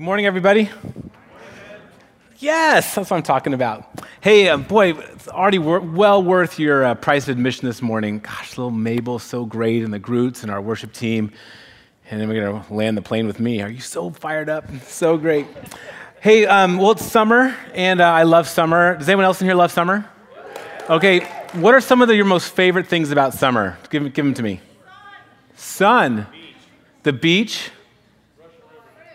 Good morning, everybody. Yes, that's what I'm talking about. Hey, uh, boy, it's already wor- well worth your uh, price of admission this morning. Gosh, little Mabel, so great, and the Groots and our worship team. And then we're going to land the plane with me. Are you so fired up? So great. Hey, um, well, it's summer, and uh, I love summer. Does anyone else in here love summer? Okay, what are some of the, your most favorite things about summer? Give, give them to me. Sun. The beach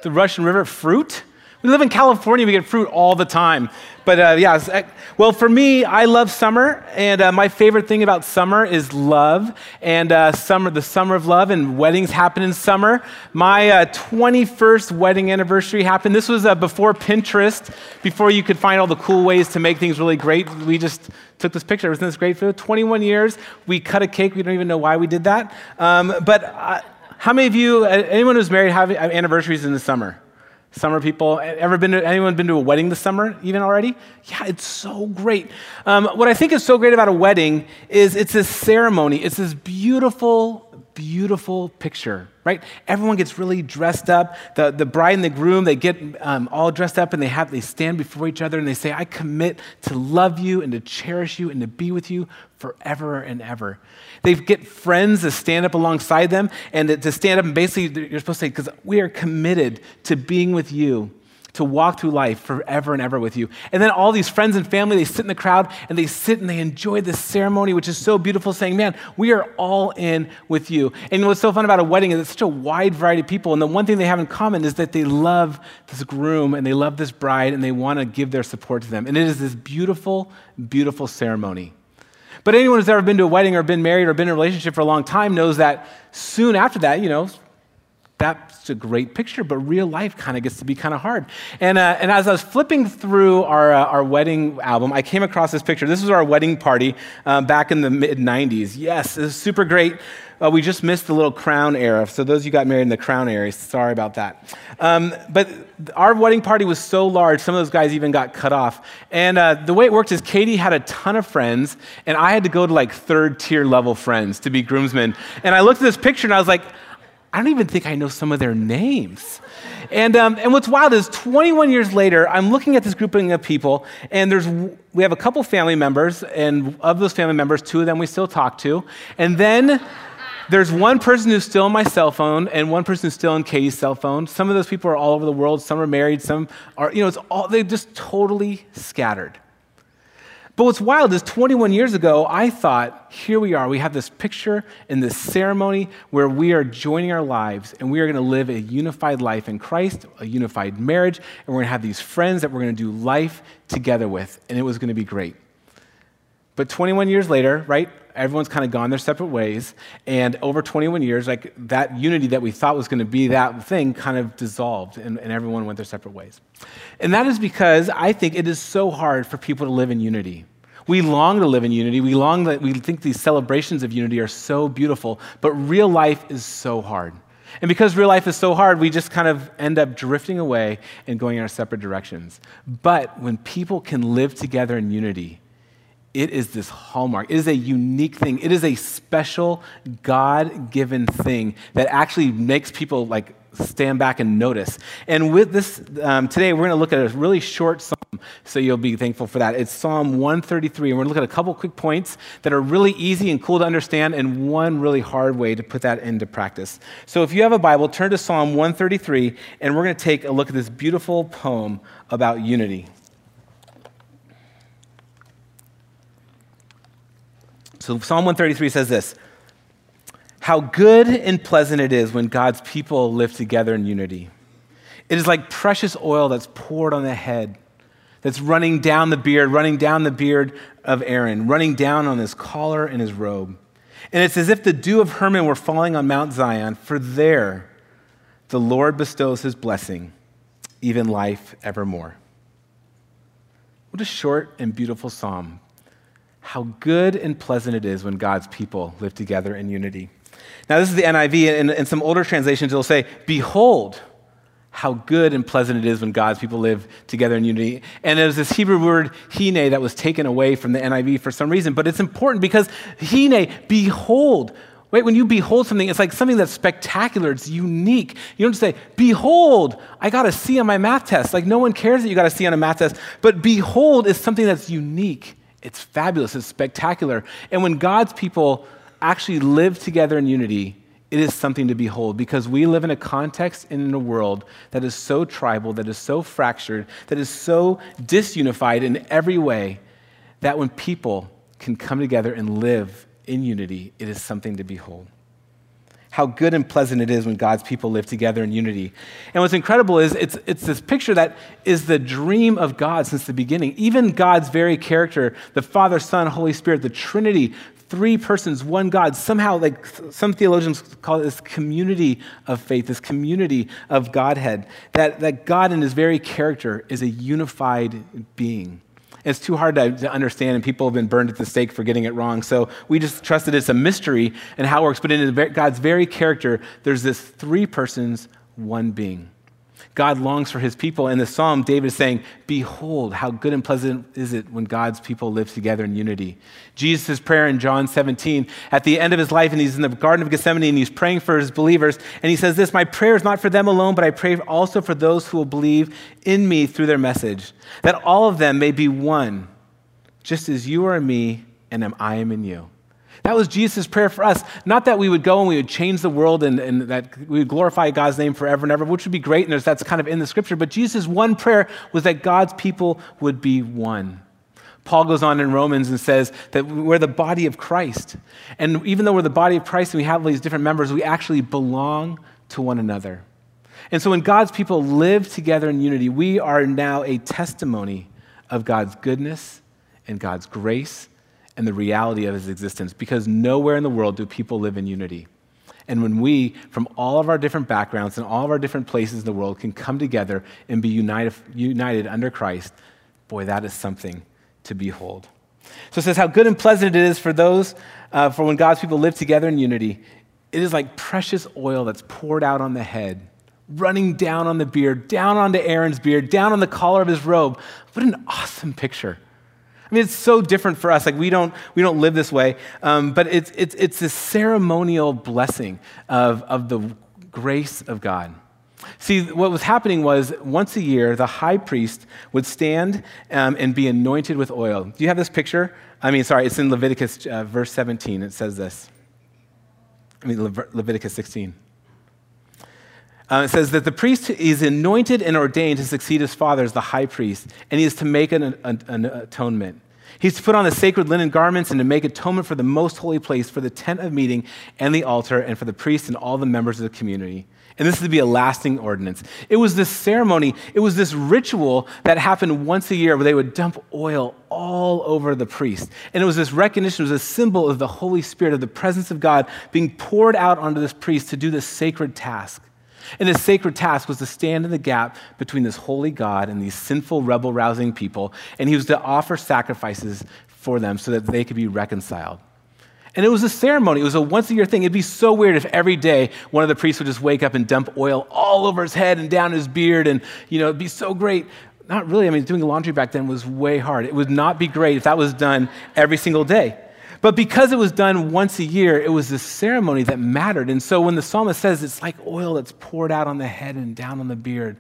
the Russian River fruit. We live in California, we get fruit all the time. But uh, yeah, well, for me, I love summer, and uh, my favorite thing about summer is love, and uh, summer, the summer of love, and weddings happen in summer. My 21st uh, wedding anniversary happened. This was uh, before Pinterest, before you could find all the cool ways to make things really great. We just took this picture. Isn't this great? For 21 years, we cut a cake. We don't even know why we did that. Um, but uh, how many of you, anyone who's married, have anniversaries in the summer? Summer people, ever been to, anyone been to a wedding this summer even already? Yeah, it's so great. Um, what I think is so great about a wedding is it's this ceremony. It's this beautiful, beautiful picture, right? Everyone gets really dressed up. The, the bride and the groom, they get um, all dressed up and they have they stand before each other and they say, I commit to love you and to cherish you and to be with you forever and ever. They get friends to stand up alongside them and to stand up and basically you're supposed to say, because we are committed to being with you, to walk through life forever and ever with you. And then all these friends and family, they sit in the crowd and they sit and they enjoy this ceremony, which is so beautiful, saying, Man, we are all in with you. And what's so fun about a wedding is it's such a wide variety of people. And the one thing they have in common is that they love this groom and they love this bride and they want to give their support to them. And it is this beautiful, beautiful ceremony. But anyone who's ever been to a wedding or been married or been in a relationship for a long time knows that soon after that, you know, that's a great picture, but real life kind of gets to be kind of hard. And, uh, and as I was flipping through our, uh, our wedding album, I came across this picture. This was our wedding party uh, back in the mid 90s. Yes, it was super great. Uh, we just missed the little crown era. So those of you got married in the crown era, sorry about that. Um, but our wedding party was so large, some of those guys even got cut off. And uh, the way it worked is Katie had a ton of friends, and I had to go to like third tier level friends to be groomsmen. And I looked at this picture and I was like, I don't even think I know some of their names. And, um, and what's wild is 21 years later, I'm looking at this grouping of people, and there's, we have a couple family members, and of those family members, two of them we still talk to. And then there's one person who's still on my cell phone and one person who's still on Katie's cell phone. Some of those people are all over the world. Some are married. Some are, you know, it's all, they're just totally scattered. But what's wild is 21 years ago, I thought, here we are. We have this picture and this ceremony where we are joining our lives and we are going to live a unified life in Christ, a unified marriage, and we're going to have these friends that we're going to do life together with, and it was going to be great. But 21 years later, right, everyone's kind of gone their separate ways. And over 21 years, like that unity that we thought was going to be that thing kind of dissolved and, and everyone went their separate ways. And that is because I think it is so hard for people to live in unity. We long to live in unity. We long that we think these celebrations of unity are so beautiful, but real life is so hard. And because real life is so hard, we just kind of end up drifting away and going in our separate directions. But when people can live together in unity, it is this hallmark. It is a unique thing. It is a special God given thing that actually makes people like stand back and notice. And with this, um, today we're going to look at a really short psalm, so you'll be thankful for that. It's Psalm 133, and we're going to look at a couple quick points that are really easy and cool to understand, and one really hard way to put that into practice. So if you have a Bible, turn to Psalm 133, and we're going to take a look at this beautiful poem about unity. So Psalm 133 says this How good and pleasant it is when God's people live together in unity. It is like precious oil that's poured on the head, that's running down the beard, running down the beard of Aaron, running down on his collar and his robe. And it's as if the dew of Hermon were falling on Mount Zion, for there the Lord bestows his blessing, even life evermore. What a short and beautiful psalm how good and pleasant it is when God's people live together in unity. Now, this is the NIV, and in some older translations, it'll say, Behold, how good and pleasant it is when God's people live together in unity. And there's this Hebrew word, hine, that was taken away from the NIV for some reason, but it's important because hine, behold, Wait, when you behold something, it's like something that's spectacular, it's unique. You don't just say, Behold, I got a C on my math test. Like, no one cares that you got a C on a math test. But behold is something that's unique, it's fabulous, it's spectacular. And when God's people actually live together in unity, it is something to behold because we live in a context and in a world that is so tribal, that is so fractured, that is so disunified in every way that when people can come together and live in unity, it is something to behold. How good and pleasant it is when God's people live together in unity. And what's incredible is it's, it's this picture that is the dream of God since the beginning. Even God's very character, the Father, Son, Holy Spirit, the Trinity, three persons, one God. Somehow, like some theologians call it this community of faith, this community of Godhead, that, that God in his very character is a unified being. It's too hard to, to, understand, and people have been burned at the stake for getting it wrong. So we just trust that it's a mystery and how it works. But in God's very character, there's this three persons, one being. God longs for his people. In the psalm, David is saying, Behold, how good and pleasant is it when God's people live together in unity. Jesus' prayer in John 17, at the end of his life, and he's in the Garden of Gethsemane and he's praying for his believers. And he says this My prayer is not for them alone, but I pray also for those who will believe in me through their message, that all of them may be one, just as you are in me and I am in you. That was Jesus' prayer for us. Not that we would go and we would change the world and, and that we would glorify God's name forever and ever, which would be great, and that's kind of in the scripture. But Jesus' one prayer was that God's people would be one. Paul goes on in Romans and says that we're the body of Christ. And even though we're the body of Christ and we have all these different members, we actually belong to one another. And so when God's people live together in unity, we are now a testimony of God's goodness and God's grace and the reality of his existence because nowhere in the world do people live in unity. And when we, from all of our different backgrounds and all of our different places in the world, can come together and be united, united under Christ, boy, that is something to behold. So it says how good and pleasant it is for those, uh, for when God's people live together in unity. It is like precious oil that's poured out on the head, running down on the beard, down onto Aaron's beard, down on the collar of his robe. What an awesome picture. I mean, it's so different for us. Like, we don't, we don't live this way. Um, but it's, it's, it's this ceremonial blessing of, of the grace of God. See, what was happening was once a year, the high priest would stand um, and be anointed with oil. Do you have this picture? I mean, sorry, it's in Leviticus uh, verse 17. It says this. I mean, Le- Leviticus 16. Uh, it says that the priest is anointed and ordained to succeed his father as the high priest, and he is to make an, an, an, atonement. He's to put on the sacred linen garments and to make atonement for the most holy place, for the tent of meeting and the altar, and for the priest and all the members of the community. And this is to be a lasting ordinance. It was this ceremony, it was this ritual that happened once a year where they would dump oil all over the priest. And it was this recognition, it was a symbol of the Holy Spirit, of the presence of God being poured out onto this priest to do this sacred task. And his sacred task was to stand in the gap between this holy God and these sinful, rebel rousing people, and he was to offer sacrifices for them so that they could be reconciled. And it was a ceremony. It was a once a year thing. It'd be so weird if every day one of the priests would just wake up and dump oil all over his head and down his beard, and you know, it'd be so great. Not really. I mean, doing laundry back then was way hard. It would not be great if that was done every single day. But because it was done once a year, it was this ceremony that mattered. And so when the psalmist says it's like oil that's poured out on the head and down on the beard,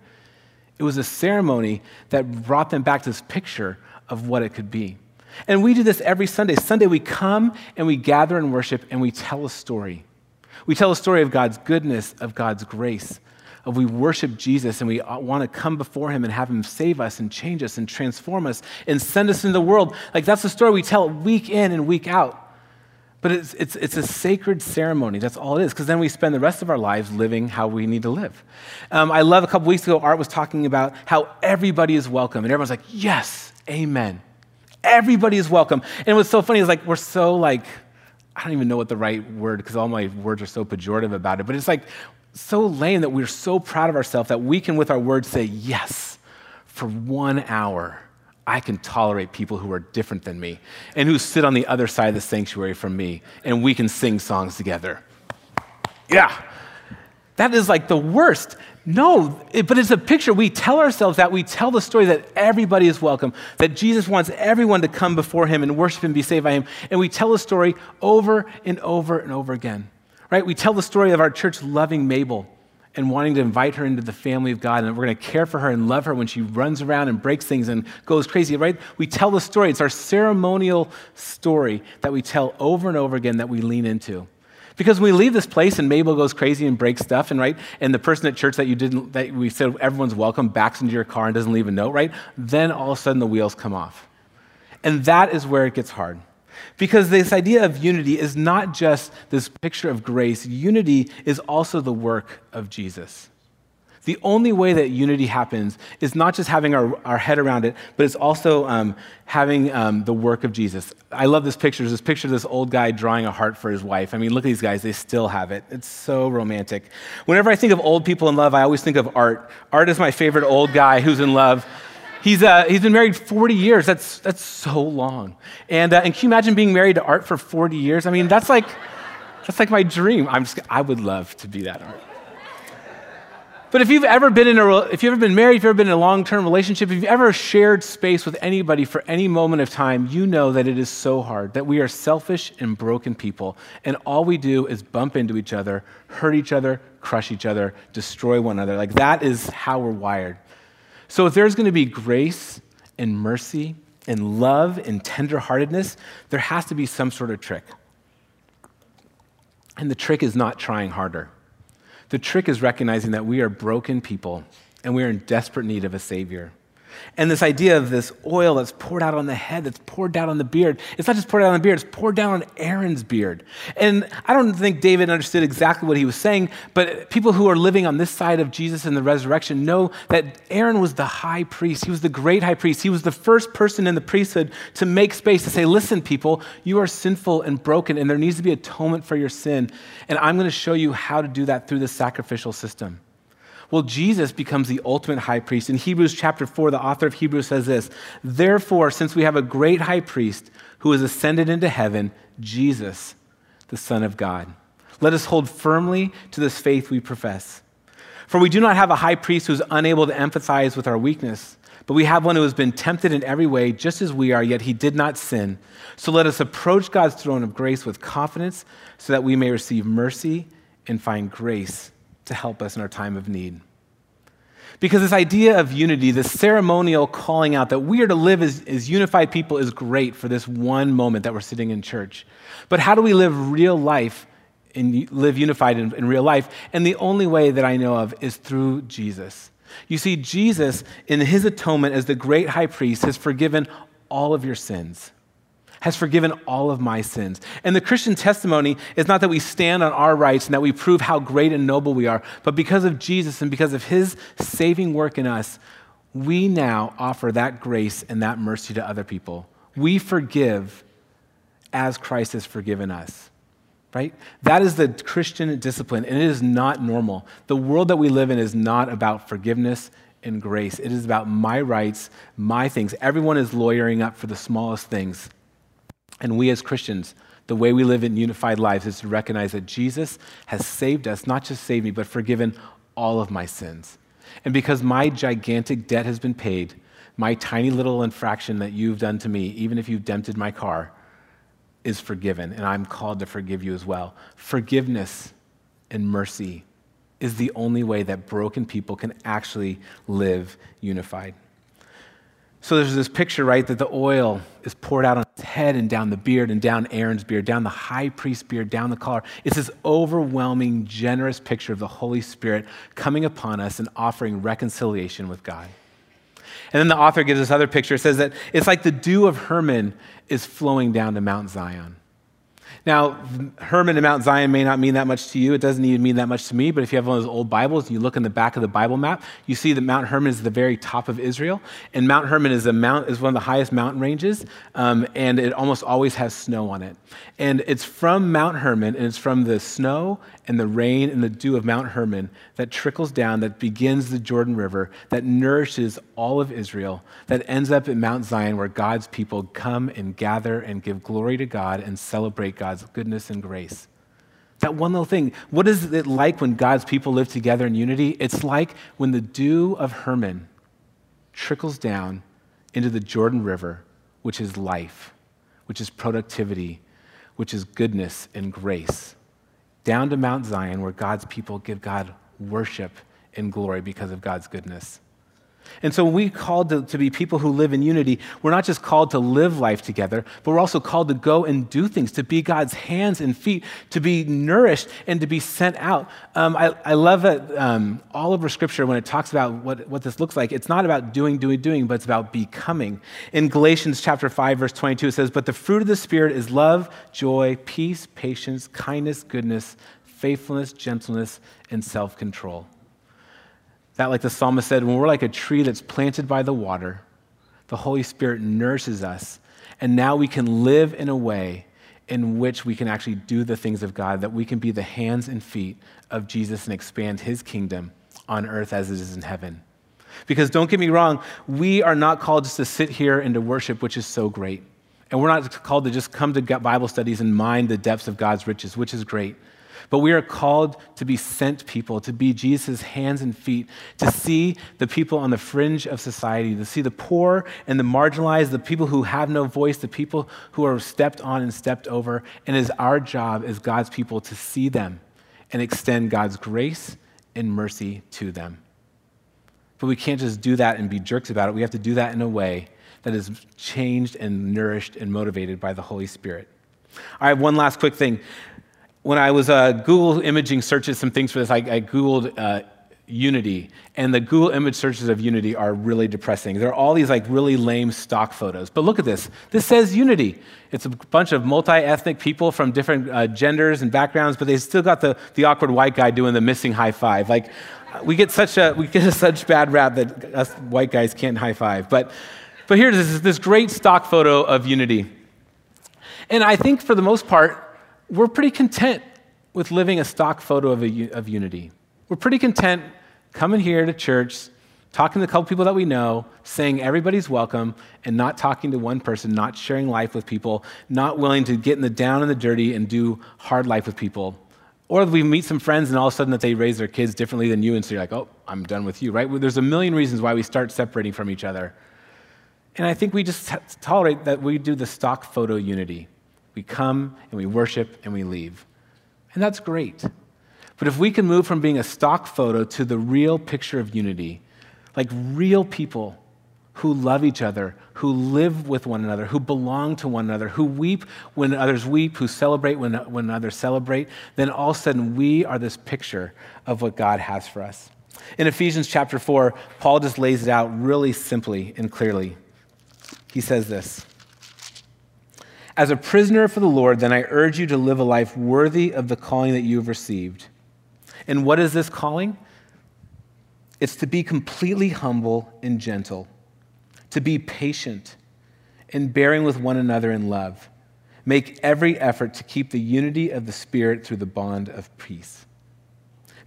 it was a ceremony that brought them back to this picture of what it could be. And we do this every Sunday. Sunday, we come and we gather and worship and we tell a story. We tell a story of God's goodness, of God's grace, of we worship Jesus and we want to come before him and have him save us and change us and transform us and send us into the world. Like that's the story we tell week in and week out. But it's, it's, it's a sacred ceremony. That's all it is, because then we spend the rest of our lives living how we need to live. Um, I love a couple weeks ago, Art was talking about how everybody is welcome. And everyone's like, yes, amen. Everybody is welcome. And what's so funny is like, we're so like, I don't even know what the right word, because all my words are so pejorative about it, but it's like so lame that we're so proud of ourselves that we can, with our words, say yes for one hour. I can tolerate people who are different than me and who sit on the other side of the sanctuary from me, and we can sing songs together. Yeah, that is like the worst. No, it, but it's a picture. We tell ourselves that. We tell the story that everybody is welcome, that Jesus wants everyone to come before him and worship and be saved by him. And we tell the story over and over and over again. Right? We tell the story of our church loving Mabel and wanting to invite her into the family of God, and we're going to care for her and love her when she runs around and breaks things and goes crazy, right? We tell the story. It's our ceremonial story that we tell over and over again that we lean into. Because when we leave this place and Mabel goes crazy and breaks stuff, and right, and the person at church that you didn't, that we said everyone's welcome, backs into your car and doesn't leave a note, right? Then all of a sudden the wheels come off. And that is where it gets hard. Because this idea of unity is not just this picture of grace, unity is also the work of Jesus. The only way that unity happens is not just having our, our head around it, but it's also um, having um, the work of Jesus. I love this picture. There's this picture of this old guy drawing a heart for his wife. I mean, look at these guys, they still have it. It's so romantic. Whenever I think of old people in love, I always think of Art. Art is my favorite old guy who's in love. He's, uh, he's been married 40 years. That's, that's so long. And, uh, and can you imagine being married to Art for 40 years? I mean, that's like, that's like my dream. I'm just, I would love to be that Art. But if you've ever been in a, if you've ever been married, if you've ever been in a long-term relationship, if you've ever shared space with anybody for any moment of time, you know that it is so hard, that we are selfish and broken people, and all we do is bump into each other, hurt each other, crush each other, destroy one another. Like that is how we're wired. So if there's going to be grace and mercy and love and tenderheartedness, there has to be some sort of trick. And the trick is not trying harder. The trick is recognizing that we are broken people and we are in desperate need of a Savior. And this idea of this oil that's poured out on the head, that's poured down on the beard, it's not just poured out on the beard, it's poured down on Aaron's beard. And I don't think David understood exactly what he was saying, but people who are living on this side of Jesus and the resurrection know that Aaron was the high priest. He was the great high priest. He was the first person in the priesthood to make space to say, listen, people, you are sinful and broken, and there needs to be atonement for your sin. And I'm going to show you how to do that through the sacrificial system. Well, Jesus becomes the ultimate high priest. In Hebrews chapter 4, the author of Hebrews says this Therefore, since we have a great high priest who has ascended into heaven, Jesus, the Son of God, let us hold firmly to this faith we profess. For we do not have a high priest who is unable to empathize with our weakness, but we have one who has been tempted in every way, just as we are, yet he did not sin. So let us approach God's throne of grace with confidence so that we may receive mercy and find grace to help us in our time of need. Because this idea of unity, this ceremonial calling out that we are to live as, as, unified people is great for this one moment that we're sitting in church. But how do we live real life and live unified in, in real life? And the only way that I know of is through Jesus. You see, Jesus, in his atonement as the great high priest, has forgiven all of your sins has forgiven all of my sins. And the Christian testimony is not that we stand on our rights and that we prove how great and noble we are, but because of Jesus and because of his saving work in us, we now offer that grace and that mercy to other people. We forgive as Christ has forgiven us. Right? That is the Christian discipline, and it is not normal. The world that we live in is not about forgiveness and grace. It is about my rights, my things. Everyone is lawyering up for the smallest things. And we as Christians, the way we live in unified lives is to recognize that Jesus has saved us, not just saved me, but forgiven all of my sins. And because my gigantic debt has been paid, my tiny little infraction that you've done to me, even if you've dented my car, is forgiven. And I'm called to forgive you as well. Forgiveness and mercy is the only way that broken people can actually live unified. So there's this picture, right, that the oil is poured out on his head and down the beard and down Aaron's beard, down the high priest's beard, down the collar. It's this overwhelming, generous picture of the Holy Spirit coming upon us and offering reconciliation with God. And then the author gives this other picture. It says that it's like the dew of Hermon is flowing down to Mount Zion. Now, Hermon and Mount Zion may not mean that much to you. It doesn't even mean that much to me. But if you have one of those old Bibles and you look in the back of the Bible map, you see that Mount Hermon is the very top of Israel. And Mount Hermon is, a mount, is one of the highest mountain ranges, um, and it almost always has snow on it. And it's from Mount Hermon, and it's from the snow and the rain and the dew of Mount Hermon that trickles down, that begins the Jordan River, that nourishes all of Israel, that ends up at Mount Zion, where God's people come and gather and give glory to God and celebrate God's goodness and grace. That one little thing. What is it like when God's people live together in unity? It's like when the dew of Hermon trickles down into the Jordan River, which is life, which is productivity, which is goodness and grace down to Mount Zion where God's people give God worship and glory because of God's goodness. And so when we called to, to, be people who live in unity, we're not just called to live life together, but we're also called to go and do things, to be God's hands and feet, to be nourished and to be sent out. Um, I, I, love that um, all over Scripture, when it talks about what, what this looks like, it's not about doing, doing, doing, but it's about becoming. In Galatians chapter 5, verse 22, it says, But the fruit of the Spirit is love, joy, peace, patience, kindness, goodness, faithfulness, gentleness, and self control. That, like the psalmist said, when we're like a tree that's planted by the water, the Holy Spirit nourishes us. And now we can live in a way in which we can actually do the things of God, that we can be the hands and feet of Jesus and expand his kingdom on earth as it is in heaven. Because don't get me wrong, we are not called just to sit here and to worship, which is so great. And we're not called to just come to Bible studies and mine the depths of God's riches, which is great. But we are called to be sent people, to be Jesus' hands and feet, to see the people on the fringe of society, to see the poor and the marginalized, the people who have no voice, the people who are stepped on and stepped over. And it is our job as God's people to see them and extend God's grace and mercy to them. But we can't just do that and be jerks about it. We have to do that in a way that is changed and nourished and motivated by the Holy Spirit. I have one last quick thing when I was uh, Google imaging searches some things for this, I, I Googled uh, Unity, and the Google image searches of Unity are really depressing. There are all these like really lame stock photos. But look at this. This says Unity. It's a bunch of multi-ethnic people from different uh, genders and backgrounds, but they still got the, the awkward white guy doing the missing high five. Like we get such a we get such bad rap that us white guys can't high five. But but here's this, this great stock photo of Unity. And I think for the most part, we're pretty content with living a stock photo of, a, of unity. We're pretty content coming here to church, talking to a couple people that we know, saying everybody's welcome, and not talking to one person, not sharing life with people, not willing to get in the down and the dirty and do hard life with people. Or we meet some friends and all of a sudden that they raise their kids differently than you, and so you're like, oh, I'm done with you, right? There's a million reasons why we start separating from each other. And I think we just tolerate that we do the stock photo unity. We come and we worship and we leave. And that's great. But if we can move from being a stock photo to the real picture of unity, like real people who love each other, who live with one another, who belong to one another, who weep when others weep, who celebrate when, when others celebrate, then all of a sudden we are this picture of what God has for us. In Ephesians chapter 4, Paul just lays it out really simply and clearly. He says this. As a prisoner for the Lord, then I urge you to live a life worthy of the calling that you have received. And what is this calling? It's to be completely humble and gentle, to be patient and bearing with one another in love. Make every effort to keep the unity of the Spirit through the bond of peace.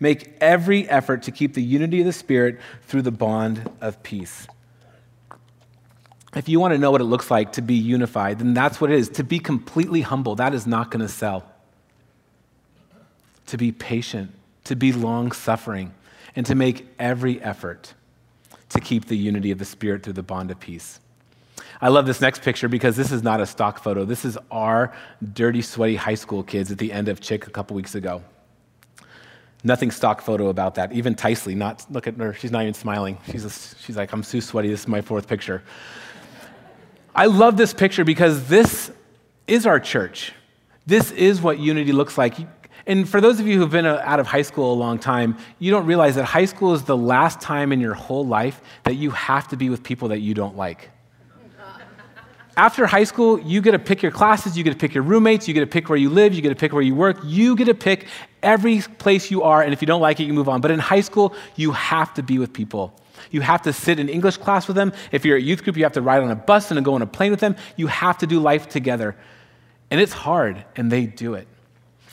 Make every effort to keep the unity of the Spirit through the bond of peace if you want to know what it looks like to be unified, then that's what it is. To be completely humble, that is not going to sell. To be patient, to be long suffering, and to make every effort to keep the unity of the Spirit through the bond of peace. I love this next picture because this is not a stock photo. This is our dirty, sweaty high school kids at the end of CHIC a couple weeks ago. Nothing stock photo about that. Even Tisley, not look at her. She's not even smiling. She's, a, she's like, I'm so sweaty. This is my fourth picture. I love this picture because this is our church. This is what unity looks like. And for those of you who've been out of high school a long time, you don't realize that high school is the last time in your whole life that you have to be with people that you don't like. After high school, you get to pick your classes, you get to pick your roommates, you get to pick where you live, you get to pick where you work, you get to pick every place you are, and if you don't like it, you move on. But in high school, you have to be with people. You have to sit in English class with them. If you're at youth group, you have to ride on a bus and go on a plane with them. You have to do life together. And it's hard, and they do it.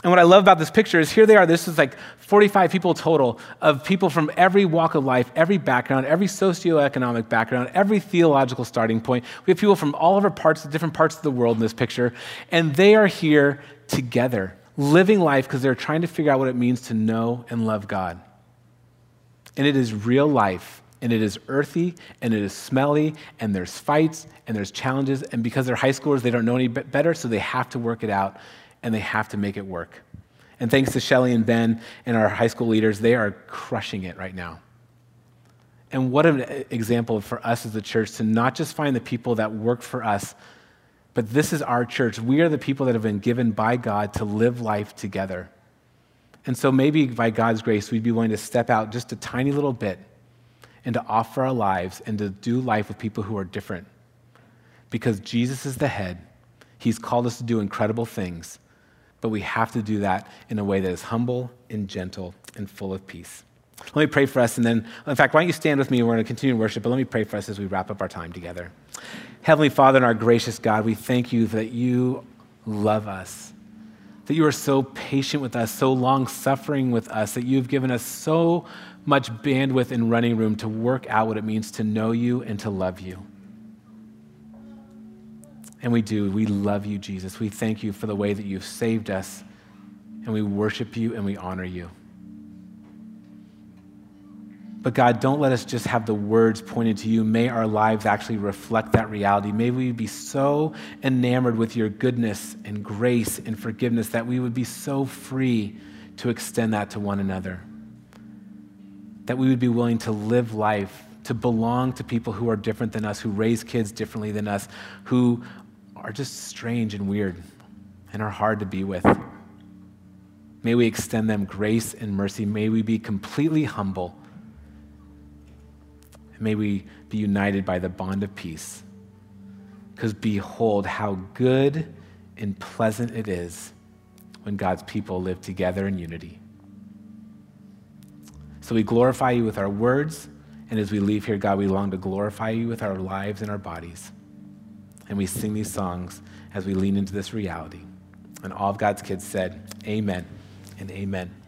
And what I love about this picture is here they are. This is like 45 people total of people from every walk of life, every background, every socioeconomic background, every theological starting point. We have people from all over parts, different parts of the world in this picture, and they are here together, living life because they're trying to figure out what it means to know and love God. And it is real life and it is earthy and it is smelly and there's fights and there's challenges and because they're high schoolers they don't know any better so they have to work it out and they have to make it work And thanks to Shelly and Ben and our high school leaders, they are crushing it right now. And what an example for us as a church to not just find the people that work for us, but this is our church. We are the people that have been given by God to live life together. And so maybe by God's grace, we'd be willing to step out just a tiny little bit and to offer our lives and to do life with people who are different. Because Jesus is the head, He's called us to do incredible things, but we have to do that in a way that is humble and gentle and full of peace. Let me pray for us, and then, in fact, why don't you stand with me? And we're going to continue worship, but let me pray for us as we wrap up our time together. Heavenly Father and our gracious God, we thank you that you love us that you are so patient with us, so long suffering with us, that you've given us so much bandwidth and running room to work out what it means to know you and to love you. And we do. We love you, Jesus. We thank you for the way that you've saved us, and we worship you and we honor you. But God, don't let us just have the words pointed to you. May our lives actually reflect that reality. May we be so enamored with your goodness and grace and forgiveness that we would be so free to extend that to one another. That we would be willing to live life, to belong to people who are different than us, who raise kids differently than us, who are just strange and weird and are hard to be with. May we extend them grace and mercy. May we be completely humble and may we be united by the bond of peace. Because behold, how good and pleasant it is when God's people live together in unity. So we glorify you with our words, and as we leave here, God, we long to glorify you with our lives and our bodies. And we sing these songs as we lean into this reality. And all of God's kids said, Amen and amen.